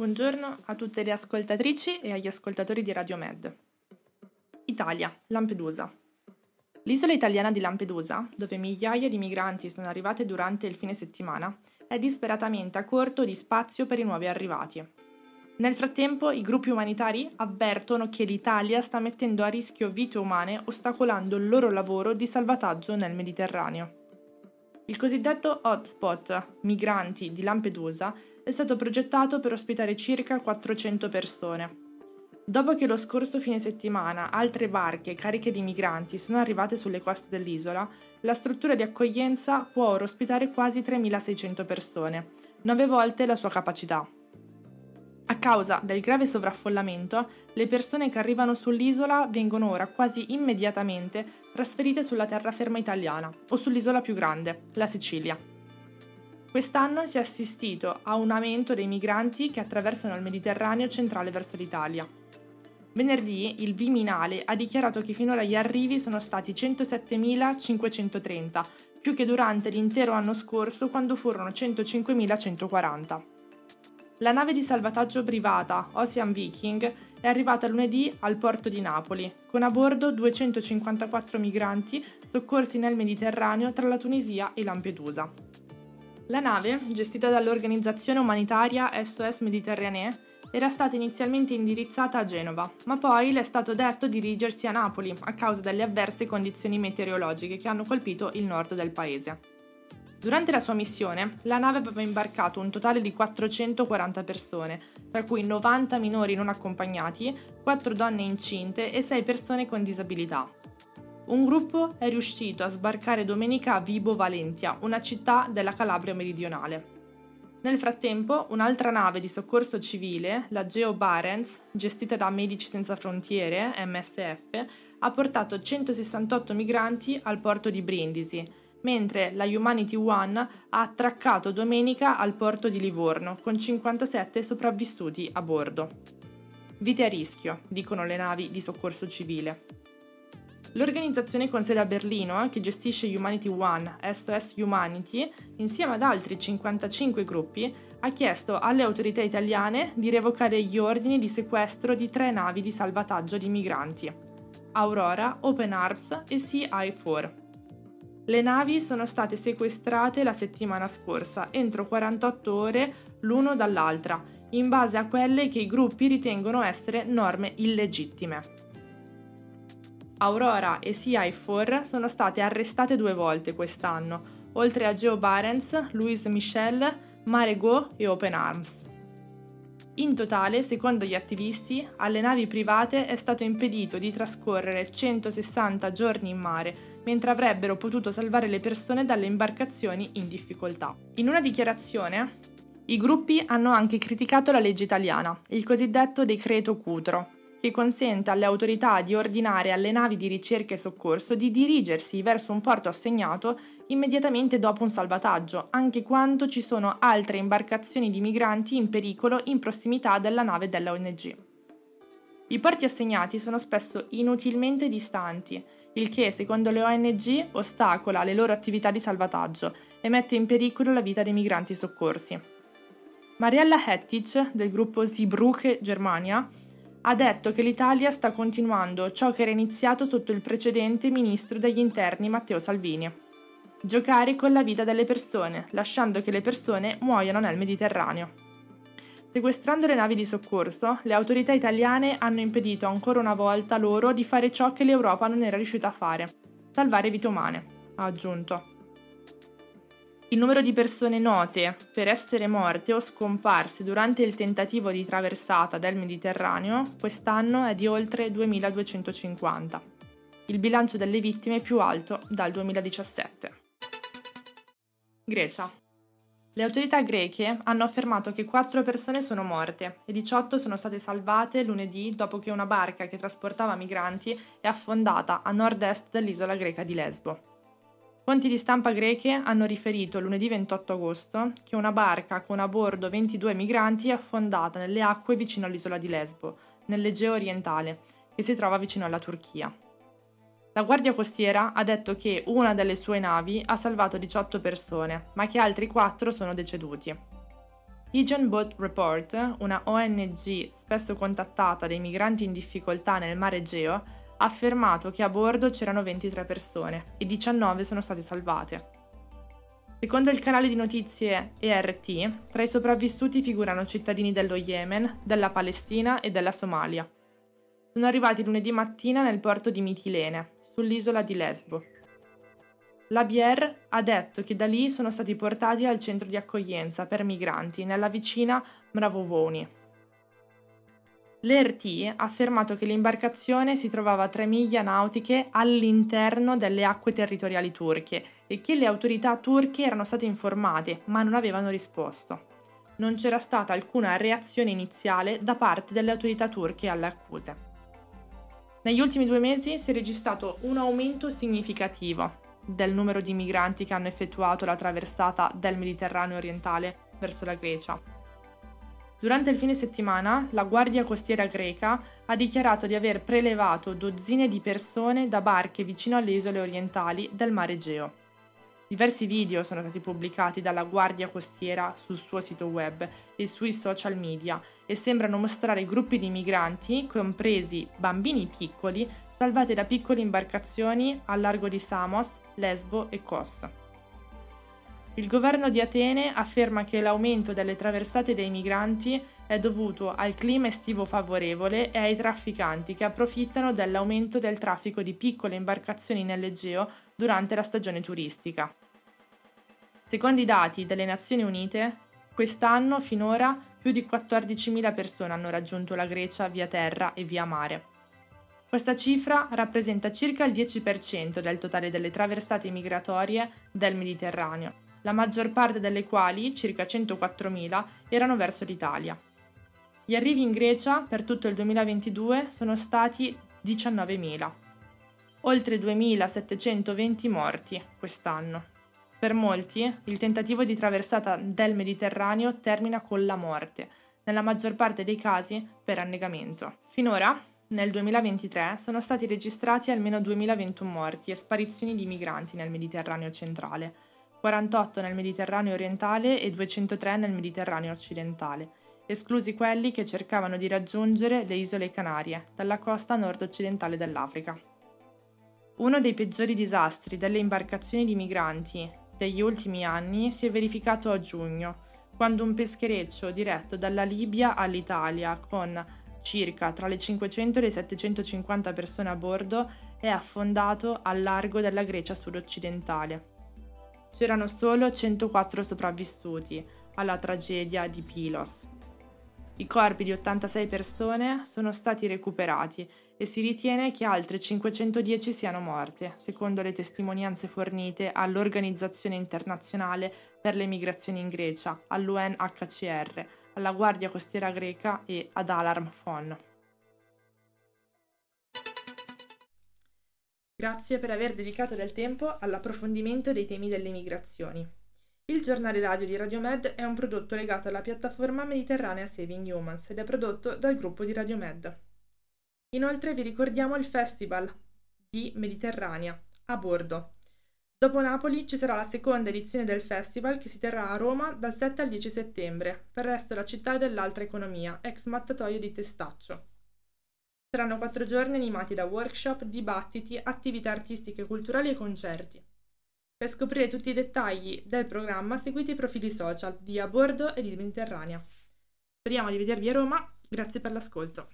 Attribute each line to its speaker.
Speaker 1: Buongiorno a tutte le ascoltatrici e agli ascoltatori di Radio Med. Italia, Lampedusa. L'isola italiana di Lampedusa, dove migliaia di migranti sono arrivate durante il fine settimana, è disperatamente a corto di spazio per i nuovi arrivati. Nel frattempo, i gruppi umanitari avvertono che l'Italia sta mettendo a rischio vite umane ostacolando il loro lavoro di salvataggio nel Mediterraneo. Il cosiddetto hotspot migranti di Lampedusa è stato progettato per ospitare circa 400 persone. Dopo che lo scorso fine settimana altre barche cariche di migranti sono arrivate sulle coste dell'isola, la struttura di accoglienza può ora ospitare quasi 3.600 persone, nove volte la sua capacità. A causa del grave sovraffollamento, le persone che arrivano sull'isola vengono ora quasi immediatamente trasferite sulla terraferma italiana o sull'isola più grande, la Sicilia. Quest'anno si è assistito a un aumento dei migranti che attraversano il Mediterraneo centrale verso l'Italia. Venerdì il Viminale ha dichiarato che finora gli arrivi sono stati 107.530, più che durante l'intero anno scorso quando furono 105.140. La nave di salvataggio privata Ocean Viking è arrivata lunedì al porto di Napoli, con a bordo 254 migranti soccorsi nel Mediterraneo tra la Tunisia e Lampedusa. La nave, gestita dall'organizzazione umanitaria SOS Mediterranee, era stata inizialmente indirizzata a Genova, ma poi le è stato detto dirigersi a Napoli a causa delle avverse condizioni meteorologiche che hanno colpito il nord del paese. Durante la sua missione, la nave aveva imbarcato un totale di 440 persone, tra cui 90 minori non accompagnati, 4 donne incinte e 6 persone con disabilità. Un gruppo è riuscito a sbarcare domenica a Vibo Valentia, una città della Calabria meridionale. Nel frattempo, un'altra nave di soccorso civile, la Geo Barents, gestita da Medici Senza Frontiere, MSF, ha portato 168 migranti al porto di Brindisi, mentre la Humanity One ha attraccato domenica al porto di Livorno, con 57 sopravvissuti a bordo. Vite a rischio, dicono le navi di soccorso civile. L'organizzazione con sede a Berlino, che gestisce Humanity One, SOS Humanity, insieme ad altri 55 gruppi, ha chiesto alle autorità italiane di revocare gli ordini di sequestro di tre navi di salvataggio di migranti, Aurora, Open Arms e CI4. Le navi sono state sequestrate la settimana scorsa, entro 48 ore l'uno dall'altra, in base a quelle che i gruppi ritengono essere norme illegittime. Aurora e CI4 sono state arrestate due volte quest'anno, oltre a Joe Barents, Louise Michel, Mare Go e Open Arms. In totale, secondo gli attivisti, alle navi private è stato impedito di trascorrere 160 giorni in mare, mentre avrebbero potuto salvare le persone dalle imbarcazioni in difficoltà. In una dichiarazione, i gruppi hanno anche criticato la legge italiana, il cosiddetto decreto Cutro, che consente alle autorità di ordinare alle navi di ricerca e soccorso di dirigersi verso un porto assegnato immediatamente dopo un salvataggio, anche quando ci sono altre imbarcazioni di migranti in pericolo in prossimità della nave della ONG. I porti assegnati sono spesso inutilmente distanti, il che, secondo le ONG, ostacola le loro attività di salvataggio e mette in pericolo la vita dei migranti soccorsi. Mariella Hettich, del gruppo Zeebrugge Germania, ha detto che l'Italia sta continuando ciò che era iniziato sotto il precedente ministro degli interni Matteo Salvini. Giocare con la vita delle persone, lasciando che le persone muoiano nel Mediterraneo. Sequestrando le navi di soccorso, le autorità italiane hanno impedito ancora una volta loro di fare ciò che l'Europa non era riuscita a fare, salvare vite umane, ha aggiunto. Il numero di persone note per essere morte o scomparse durante il tentativo di traversata del Mediterraneo quest'anno è di oltre 2250, il bilancio delle vittime più alto dal 2017. Grecia. Le autorità greche hanno affermato che 4 persone sono morte e 18 sono state salvate lunedì dopo che una barca che trasportava migranti è affondata a nord-est dell'isola greca di Lesbo. Fonti di stampa greche hanno riferito lunedì 28 agosto che una barca con a bordo 22 migranti è affondata nelle acque vicino all'isola di Lesbo, nell'Egeo orientale, che si trova vicino alla Turchia. La Guardia Costiera ha detto che una delle sue navi ha salvato 18 persone, ma che altri 4 sono deceduti. Pigeon Boat Report, una ONG spesso contattata dai migranti in difficoltà nel mare Egeo, ha affermato che a bordo c'erano 23 persone e 19 sono state salvate. Secondo il canale di notizie ERT, tra i sopravvissuti figurano cittadini dello Yemen, della Palestina e della Somalia. Sono arrivati lunedì mattina nel porto di Mitilene, sull'isola di Lesbo. La Bier ha detto che da lì sono stati portati al centro di accoglienza per migranti nella vicina Mravovoni. L'ERT ha affermato che l'imbarcazione si trovava a 3 miglia nautiche all'interno delle acque territoriali turche e che le autorità turche erano state informate ma non avevano risposto. Non c'era stata alcuna reazione iniziale da parte delle autorità turche alle accuse. Negli ultimi due mesi si è registrato un aumento significativo del numero di migranti che hanno effettuato la traversata del Mediterraneo orientale verso la Grecia Durante il fine settimana, la Guardia Costiera greca ha dichiarato di aver prelevato dozzine di persone da barche vicino alle isole orientali del Mar Egeo. Diversi video sono stati pubblicati dalla Guardia Costiera sul suo sito web e sui social media e sembrano mostrare gruppi di migranti, compresi bambini piccoli, salvati da piccole imbarcazioni al largo di Samos, Lesbo e Kos. Il governo di Atene afferma che l'aumento delle traversate dei migranti è dovuto al clima estivo favorevole e ai trafficanti che approfittano dell'aumento del traffico di piccole imbarcazioni nell'Egeo durante la stagione turistica. Secondo i dati delle Nazioni Unite, quest'anno finora più di 14.000 persone hanno raggiunto la Grecia via terra e via mare. Questa cifra rappresenta circa il 10% del totale delle traversate migratorie del Mediterraneo la maggior parte delle quali, circa 104.000, erano verso l'Italia. Gli arrivi in Grecia per tutto il 2022 sono stati 19.000, oltre 2.720 morti quest'anno. Per molti, il tentativo di traversata del Mediterraneo termina con la morte, nella maggior parte dei casi per annegamento. Finora, nel 2023, sono stati registrati almeno 2.021 morti e sparizioni di migranti nel Mediterraneo centrale, 48 nel Mediterraneo orientale e 203 nel Mediterraneo occidentale, esclusi quelli che cercavano di raggiungere le isole Canarie, dalla costa nord-occidentale dell'Africa. Uno dei peggiori disastri delle imbarcazioni di migranti degli ultimi anni si è verificato a giugno, quando un peschereccio diretto dalla Libia all'Italia con circa tra le 500 e le 750 persone a bordo è affondato al largo della Grecia sud-occidentale c'erano solo 104 sopravvissuti alla tragedia di Pilos. I corpi di 86 persone sono stati recuperati e si ritiene che altre 510 siano morte, secondo le testimonianze fornite all'Organizzazione internazionale per le migrazioni in Grecia, all'UNHCR, alla Guardia Costiera greca e ad Alarm Phone. Grazie per aver dedicato del tempo all'approfondimento dei temi delle migrazioni. Il giornale radio di Radiomed è un prodotto legato alla piattaforma Mediterranea Saving Humans ed è prodotto dal gruppo di Radiomed. Inoltre vi ricordiamo il Festival di Mediterranea a bordo. Dopo Napoli ci sarà la seconda edizione del festival che si terrà a Roma dal 7 al 10 settembre, per resto la città dell'altra economia, ex mattatoio di Testaccio. Saranno quattro giorni animati da workshop, dibattiti, attività artistiche, culturali e concerti. Per scoprire tutti i dettagli del programma seguite i profili social di A Bordo e di Mediterranea. Speriamo di vedervi a Roma, grazie per l'ascolto.